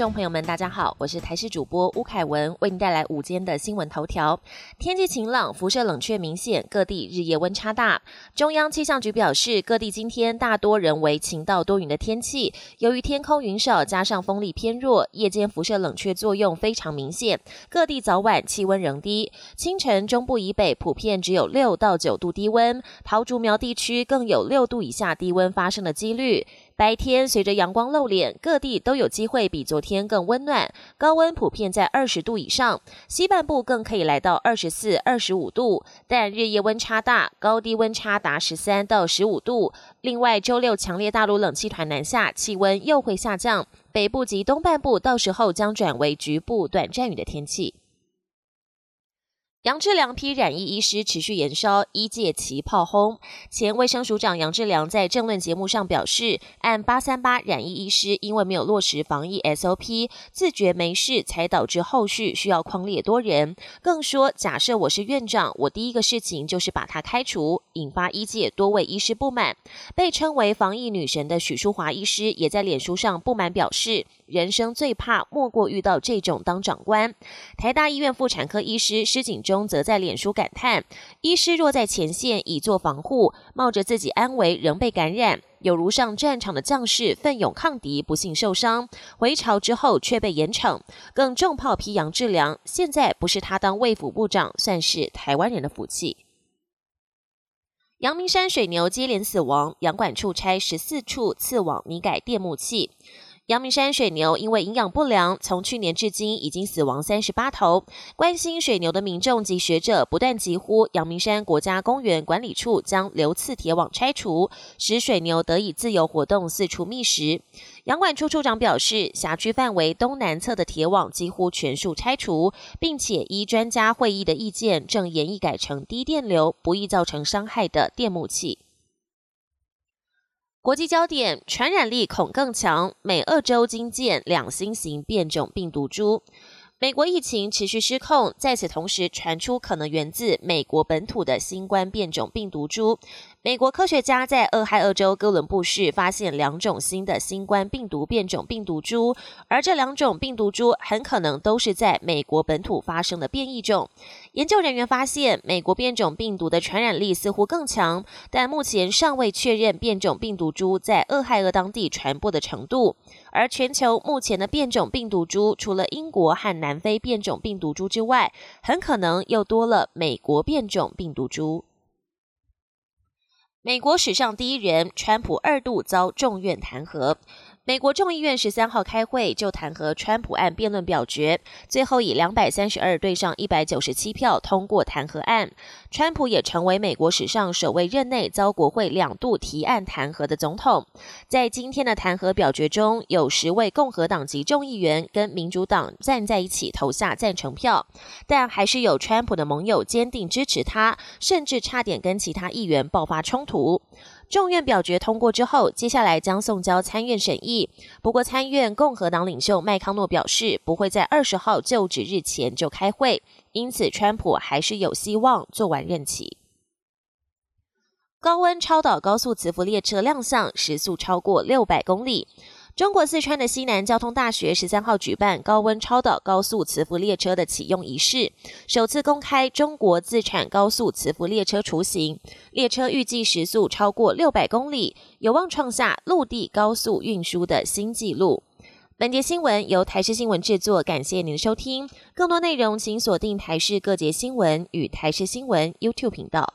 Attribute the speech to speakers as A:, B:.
A: 众朋友们，大家好，我是台视主播吴凯文，为您带来午间的新闻头条。天气晴朗，辐射冷却明显，各地日夜温差大。中央气象局表示，各地今天大多仍为晴到多云的天气。由于天空云少，加上风力偏弱，夜间辐射冷却作用非常明显，各地早晚气温仍低。清晨中部以北普遍只有六到九度低温，桃竹苗地区更有六度以下低温发生的几率。白天随着阳光露脸，各地都有机会比昨天更温暖，高温普遍在二十度以上，西半部更可以来到二十四、二十五度，但日夜温差大，高低温差达十三到十五度。另外，周六强烈大陆冷气团南下，气温又会下降，北部及东半部到时候将转为局部短暂雨的天气。杨志良批染疫医师持续延烧，医界齐炮轰。前卫生署长杨志良在政论节目上表示，按八三八染疫医师因为没有落实防疫 SOP，自觉没事，才导致后续需要框列多人。更说，假设我是院长，我第一个事情就是把他开除，引发医界多位医师不满。被称为防疫女神的许淑华医师也在脸书上不满表示，人生最怕莫过遇到这种当长官。台大医院妇产科医师施景。中则在脸书感叹：医师若在前线以做防护，冒着自己安危仍被感染，有如上战场的将士奋勇抗敌，不幸受伤，回朝之后却被严惩，更重炮批杨志良。现在不是他当卫府部长，算是台湾人的福气。阳明山水牛接连死亡，养管处拆十四处刺网拟改电木器。阳明山水牛因为营养不良，从去年至今已经死亡三十八头。关心水牛的民众及学者不断疾呼阳明山国家公园管理处将流刺铁网拆除，使水牛得以自由活动、四处觅食。阳管处处长表示，辖区范围东南侧的铁网几乎全数拆除，并且依专家会议的意见，正研议改成低电流、不易造成伤害的电木器。国际焦点：传染力恐更强，美、俄州惊见两新型变种病毒株。美国疫情持续失控，在此同时传出可能源自美国本土的新冠变种病毒株。美国科学家在俄亥俄州哥伦布市发现两种新的新冠病毒变种病毒株，而这两种病毒株很可能都是在美国本土发生的变异种。研究人员发现，美国变种病毒的传染力似乎更强，但目前尚未确认变种病毒株在俄亥俄当地传播的程度。而全球目前的变种病毒株，除了英国和南非变种病毒株之外，很可能又多了美国变种病毒株。美国史上第一人，川普二度遭众院弹劾。美国众议院十三号开会就弹劾川普案辩论表决，最后以两百三十二对上一百九十七票通过弹劾案。川普也成为美国史上首位任内遭国会两度提案弹劾的总统。在今天的弹劾表决中，有十位共和党籍众议员跟民主党站在一起投下赞成票，但还是有川普的盟友坚定支持他，甚至差点跟其他议员爆发冲突。众院表决通过之后，接下来将送交参院审议。不过，参院共和党领袖麦康诺表示，不会在二十号就职日前就开会，因此川普还是有希望做完任期。高温超导高速磁浮列车亮相，时速超过六百公里。中国四川的西南交通大学十三号举办高温超导高速磁浮列车的启用仪式，首次公开中国自产高速磁浮列车雏形。列车预计时速超过六百公里，有望创下陆地高速运输的新纪录。本节新闻由台视新闻制作，感谢您的收听。更多内容请锁定台视各节新闻与台视新闻 YouTube 频道。